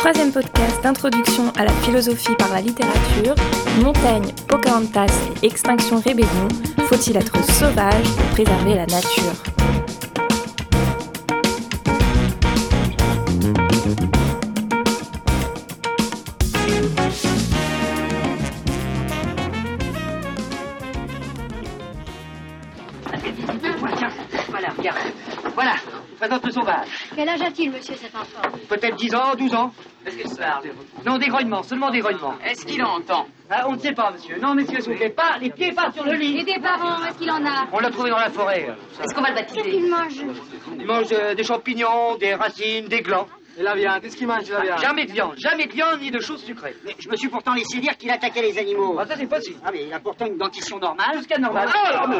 troisième podcast d'introduction à la philosophie par la littérature, Montaigne, Pocahontas et Extinction Rébellion, faut-il être sauvage pour préserver la nature? Voilà, regarde. Voilà, présente le sauvage. Quel âge a-t-il, monsieur, cet enfant Peut-être 10 ans, 12 ans. Est-ce qu'il parle Non, des grognements, seulement des grognements. Est-ce qu'il entend Ah, on ne sait pas, monsieur. Non, monsieur, s'il vous plaît, pas, les pieds pas sur le Et lit. des parents, est-ce qu'il en a On l'a trouvé dans la forêt. Est-ce qu'on va le Qu'est-ce baptiser qu'il mange Il mange euh, des champignons, des racines, des glands. Et la viande, qu'est-ce qu'il mange, la viande? Jamais de viande, jamais de viande ni de choses sucrées. Mais je me suis pourtant laissé dire qu'il attaquait les animaux. Ah, ça, c'est possible. Ah, mais il a pourtant une dentition normale. Tout ce qu'il y a de normal. Ah, mais,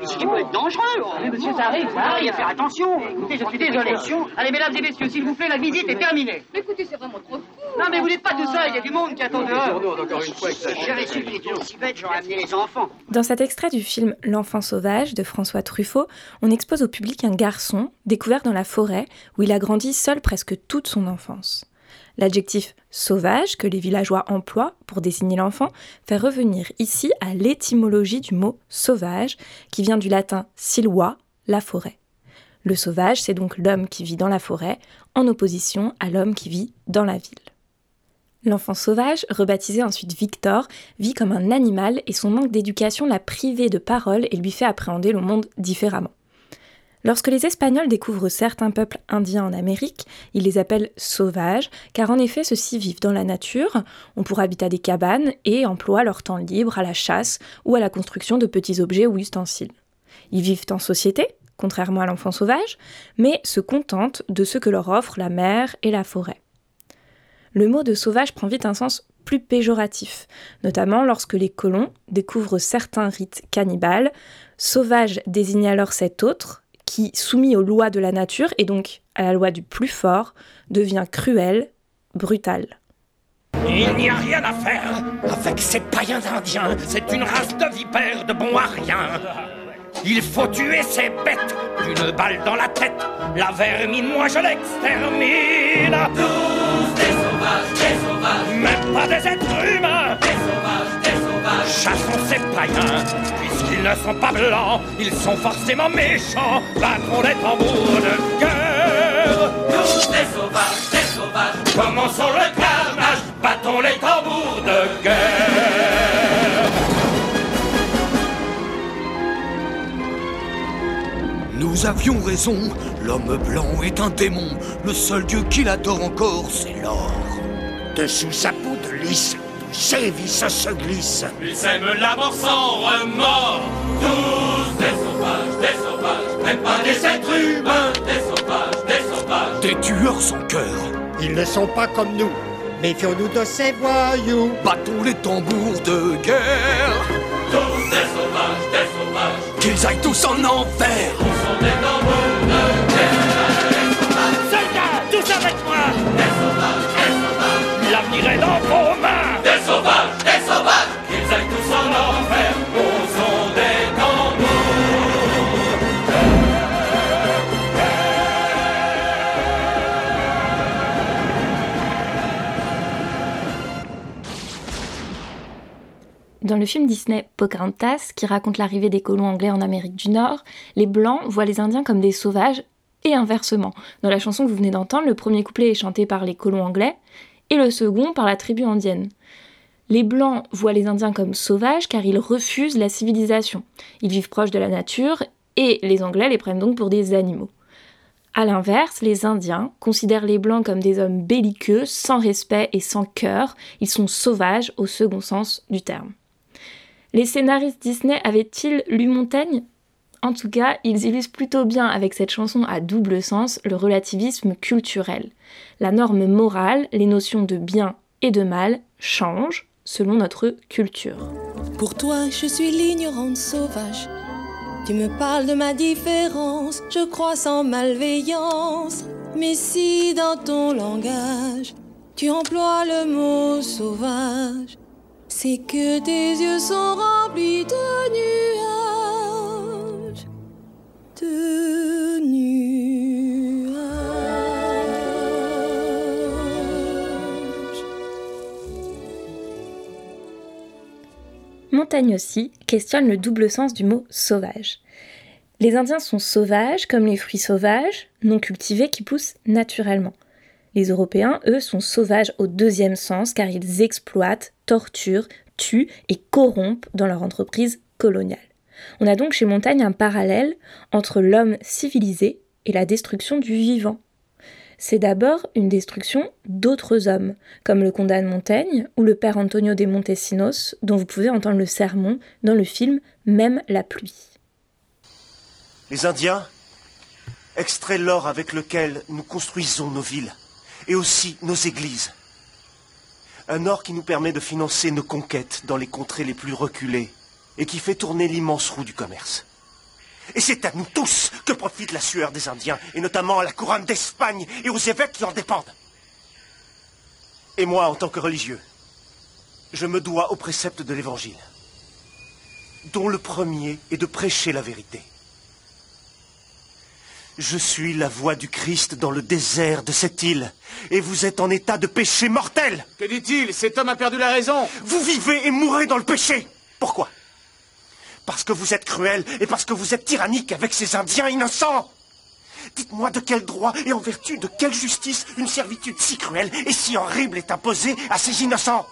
mais ce qui peut être dangereux. Mais monsieur, ça arrive, ça Ah, arrive. il faut faire attention. Écoutez, je suis désolé. Allez, mesdames et messieurs, s'il vous plaît, la visite est terminée. Écoutez, c'est vraiment trop. Non, mais vous n'êtes pas tout seul, il y a du monde qui attend dehors. encore une fois, Si j'avais su qu'il était aussi bête, j'aurais amené les enfants. Dans cet extrait du film L'enfant sauvage de François Truffaut, on expose au public un garçon découvert dans la forêt où il a grandi seul presque toute son enfance. L'adjectif sauvage que les villageois emploient pour désigner l'enfant fait revenir ici à l'étymologie du mot sauvage qui vient du latin silva, la forêt. Le sauvage, c'est donc l'homme qui vit dans la forêt en opposition à l'homme qui vit dans la ville. L'enfant sauvage, rebaptisé ensuite Victor, vit comme un animal et son manque d'éducation l'a privé de parole et lui fait appréhender le monde différemment. Lorsque les Espagnols découvrent certains peuples indiens en Amérique, ils les appellent sauvages, car en effet ceux-ci vivent dans la nature, ont pour habitat des cabanes et emploient leur temps libre à la chasse ou à la construction de petits objets ou ustensiles. Ils vivent en société, contrairement à l'enfant sauvage, mais se contentent de ce que leur offrent la mer et la forêt le mot de sauvage prend vite un sens plus péjoratif, notamment lorsque les colons découvrent certains rites cannibales. Sauvage désigne alors cet autre qui, soumis aux lois de la nature et donc à la loi du plus fort, devient cruel, brutal. Il n'y a rien à faire avec ces païens indiens. C'est une race de vipères de bon à. Il faut tuer ces bêtes d'une balle dans la tête. La vermine, moi je l'extermine. Sauvages. Même pas des êtres humains. Des sauvages, des sauvages. Chassons ces païens, puisqu'ils ne sont pas blancs. Ils sont forcément méchants. Battons les tambours de guerre. Tous des sauvages, des sauvages. Commençons le carnage. Battons les tambours de guerre. Nous avions raison, l'homme blanc est un démon, le seul dieu qu'il adore encore, c'est l'or. Dessous sa peau de lisse, ses vices se glissent. Ils aiment la mort sans remords. Tous des sauvages, des sauvages, même pas des êtres humains. Des sauvages, des sauvages. Des tueurs sans cœur, Ils ne sont pas comme nous. Méfions-nous de ces voyous. battons les tambours de guerre, Tous des sauvages, des sauvages. qu'ils aillent tous en enfer. Sont des tambours de guerre. Sauvages. L'avenir est dans vos mains. Des sauvages, des sauvages. Qu'ils aillent tous en enfer. Au son des tambours. Dans le film Disney Pocahontas, qui raconte l'arrivée des colons anglais en Amérique du Nord, les Blancs voient les Indiens comme des sauvages, et inversement. Dans la chanson que vous venez d'entendre, le premier couplet est chanté par les colons anglais, et le second par la tribu indienne. Les Blancs voient les Indiens comme sauvages car ils refusent la civilisation. Ils vivent proches de la nature, et les Anglais les prennent donc pour des animaux. A l'inverse, les Indiens considèrent les Blancs comme des hommes belliqueux, sans respect et sans cœur. Ils sont sauvages au second sens du terme. Les scénaristes Disney avaient-ils lu Montaigne? En tout cas, ils illustrent plutôt bien avec cette chanson à double sens le relativisme culturel. La norme morale, les notions de bien et de mal changent selon notre culture. Pour toi, je suis l'ignorante sauvage. Tu me parles de ma différence, je crois sans malveillance. Mais si dans ton langage, tu emploies le mot sauvage, c'est que tes yeux sont remplis de nuages. Montaigne aussi questionne le double sens du mot sauvage. Les Indiens sont sauvages comme les fruits sauvages, non cultivés, qui poussent naturellement. Les Européens, eux, sont sauvages au deuxième sens car ils exploitent, torturent, tuent et corrompent dans leur entreprise coloniale. On a donc chez Montaigne un parallèle entre l'homme civilisé et la destruction du vivant. C'est d'abord une destruction d'autres hommes, comme le condamne Montaigne ou le père Antonio de Montesinos, dont vous pouvez entendre le sermon dans le film Même la pluie. Les Indiens extraient l'or avec lequel nous construisons nos villes et aussi nos églises. Un or qui nous permet de financer nos conquêtes dans les contrées les plus reculées et qui fait tourner l'immense roue du commerce. Et c'est à nous tous que profite la sueur des Indiens, et notamment à la couronne d'Espagne et aux évêques qui en dépendent. Et moi, en tant que religieux, je me dois au précepte de l'Évangile, dont le premier est de prêcher la vérité. Je suis la voix du Christ dans le désert de cette île, et vous êtes en état de péché mortel. Que dit-il? Cet homme a perdu la raison. Vous vivez et mourrez dans le péché. Pourquoi? Parce que vous êtes cruel et parce que vous êtes tyrannique avec ces Indiens innocents. Dites-moi de quel droit et en vertu de quelle justice une servitude si cruelle et si horrible est imposée à ces innocents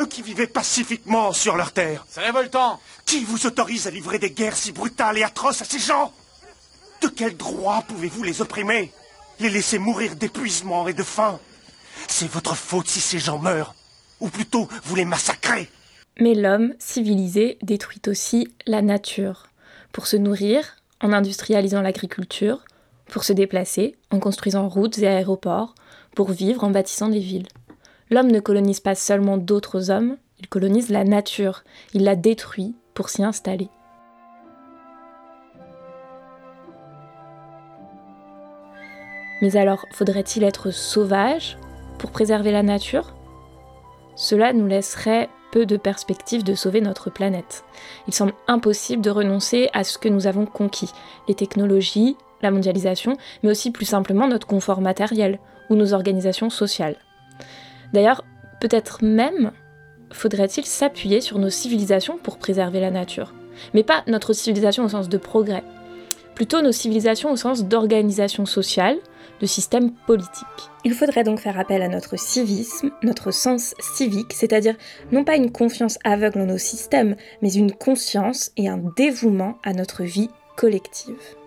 eux qui vivaient pacifiquement sur leur terre. C'est révoltant. Qui vous autorise à livrer des guerres si brutales et atroces à ces gens? De quel droit pouvez-vous les opprimer Les laisser mourir d'épuisement et de faim? C'est votre faute si ces gens meurent. Ou plutôt, vous les massacrez. Mais l'homme, civilisé, détruit aussi la nature. Pour se nourrir, en industrialisant l'agriculture, pour se déplacer, en construisant routes et aéroports, pour vivre en bâtissant des villes. L'homme ne colonise pas seulement d'autres hommes, il colonise la nature, il la détruit pour s'y installer. Mais alors, faudrait-il être sauvage pour préserver la nature? Cela nous laisserait peu de perspectives de sauver notre planète. Il semble impossible de renoncer à ce que nous avons conquis, les technologies, la mondialisation, mais aussi plus simplement notre confort matériel ou nos organisations sociales. D'ailleurs, peut-être même faudrait-il s'appuyer sur nos civilisations pour préserver la nature. Mais pas notre civilisation au sens de progrès, plutôt nos civilisations au sens d'organisation sociale, de système politique. Il faudrait donc faire appel à notre civisme, notre sens civique, c'est-à-dire non pas une confiance aveugle en nos systèmes, mais une conscience et un dévouement à notre vie collective.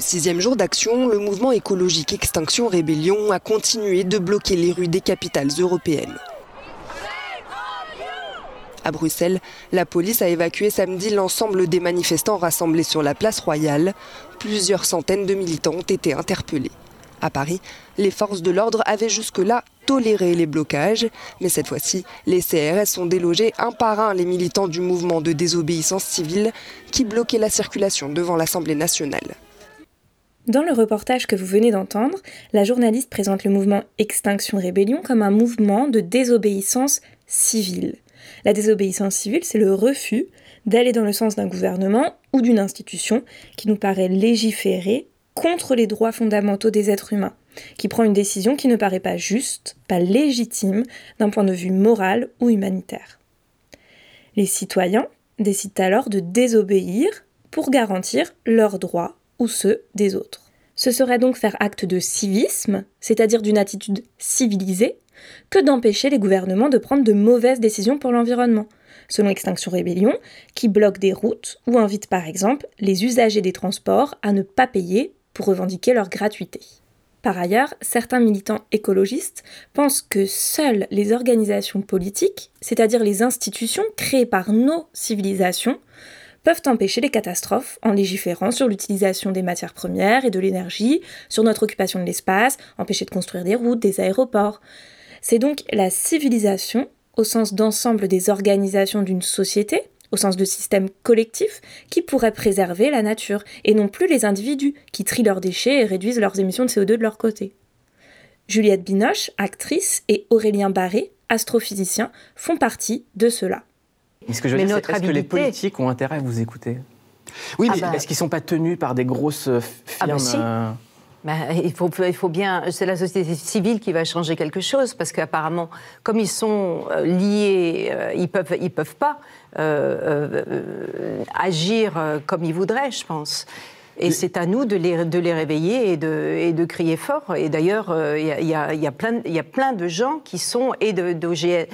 Au sixième jour d'action, le mouvement écologique Extinction Rébellion a continué de bloquer les rues des capitales européennes. À Bruxelles, la police a évacué samedi l'ensemble des manifestants rassemblés sur la place royale. Plusieurs centaines de militants ont été interpellés. À Paris, les forces de l'ordre avaient jusque-là toléré les blocages, mais cette fois-ci, les CRS ont délogé un par un les militants du mouvement de désobéissance civile qui bloquaient la circulation devant l'Assemblée nationale. Dans le reportage que vous venez d'entendre, la journaliste présente le mouvement Extinction Rébellion comme un mouvement de désobéissance civile. La désobéissance civile, c'est le refus d'aller dans le sens d'un gouvernement ou d'une institution qui nous paraît légiférer contre les droits fondamentaux des êtres humains, qui prend une décision qui ne paraît pas juste, pas légitime d'un point de vue moral ou humanitaire. Les citoyens décident alors de désobéir pour garantir leurs droits ou ceux des autres. Ce serait donc faire acte de civisme, c'est-à-dire d'une attitude civilisée, que d'empêcher les gouvernements de prendre de mauvaises décisions pour l'environnement, selon Extinction Rébellion, qui bloque des routes ou invite par exemple les usagers des transports à ne pas payer pour revendiquer leur gratuité. Par ailleurs, certains militants écologistes pensent que seules les organisations politiques, c'est-à-dire les institutions créées par nos civilisations, peuvent empêcher les catastrophes en légiférant sur l'utilisation des matières premières et de l'énergie, sur notre occupation de l'espace, empêcher de construire des routes, des aéroports. C'est donc la civilisation, au sens d'ensemble des organisations d'une société, au sens de système collectif, qui pourrait préserver la nature, et non plus les individus qui trient leurs déchets et réduisent leurs émissions de CO2 de leur côté. Juliette Binoche, actrice, et Aurélien Barré, astrophysicien, font partie de cela. Ce que je veux dire, est-ce que les politiques ont intérêt à vous écouter? Oui, ah mais bah. est-ce qu'ils ne sont pas tenus par des grosses euh, ah bah firmes euh bah, il, faut, il faut bien. C'est la société civile qui va changer quelque chose, parce qu'apparemment, comme ils sont euh, liés, ils peuvent, ils peuvent pas agir comme ils voudraient, je pense. Et c'est à nous de les, de les réveiller et de, et de, crier fort. Et d'ailleurs, il euh, y, a, y, a plein, y a plein de gens qui sont, et d'ONG,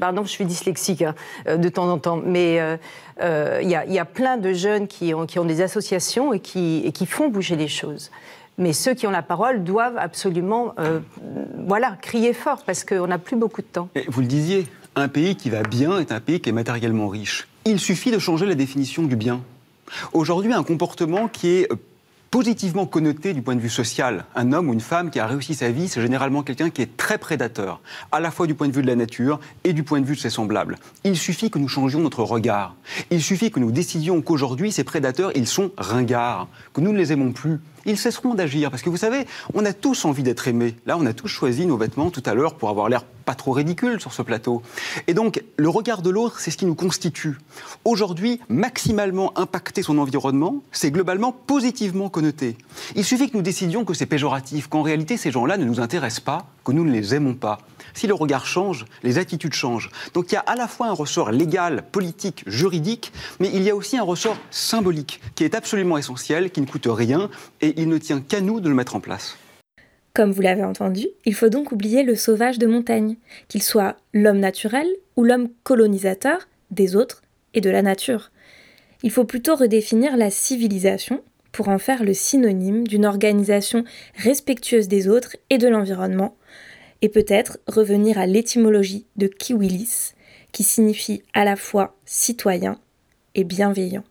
pardon, je suis dyslexique hein, euh, de temps en temps, mais il euh, y, a, y, a, plein de jeunes qui ont, qui ont des associations et qui, et qui font bouger les choses. Mais ceux qui ont la parole doivent absolument voilà, crier fort parce qu'on n'a plus beaucoup de temps. vous le disiez, un pays qui va bien est un pays qui est matériellement riche. Il suffit de changer la définition du bien. Aujourd'hui, un comportement qui est euh, positivement connoté du point de vue social. Un homme ou une femme qui a réussi sa vie, c'est généralement quelqu'un qui est très prédateur, à la fois du point de vue de la nature et du point de vue de ses semblables. Il suffit que nous changions notre regard. Il suffit que nous décidions qu'aujourd'hui, ces prédateurs, ils sont ringards, que nous ne les aimons plus ils cesseront d'agir. Parce que vous savez, on a tous envie d'être aimés. Là, on a tous choisi nos vêtements tout à l'heure pour avoir l'air pas trop ridicule sur ce plateau. Et donc, le regard de l'autre, c'est ce qui nous constitue. Aujourd'hui, maximalement impacter son environnement, c'est globalement positivement connoté. Il suffit que nous décidions que c'est péjoratif, qu'en réalité, ces gens-là ne nous intéressent pas, que nous ne les aimons pas. Si le regard change, les attitudes changent. Donc il y a à la fois un ressort légal, politique, juridique, mais il y a aussi un ressort symbolique qui est absolument essentiel, qui ne coûte rien, et il ne tient qu'à nous de le mettre en place. Comme vous l'avez entendu, il faut donc oublier le sauvage de montagne, qu'il soit l'homme naturel ou l'homme colonisateur des autres et de la nature. Il faut plutôt redéfinir la civilisation pour en faire le synonyme d'une organisation respectueuse des autres et de l'environnement, et peut-être revenir à l'étymologie de kiwilis, qui signifie à la fois citoyen et bienveillant.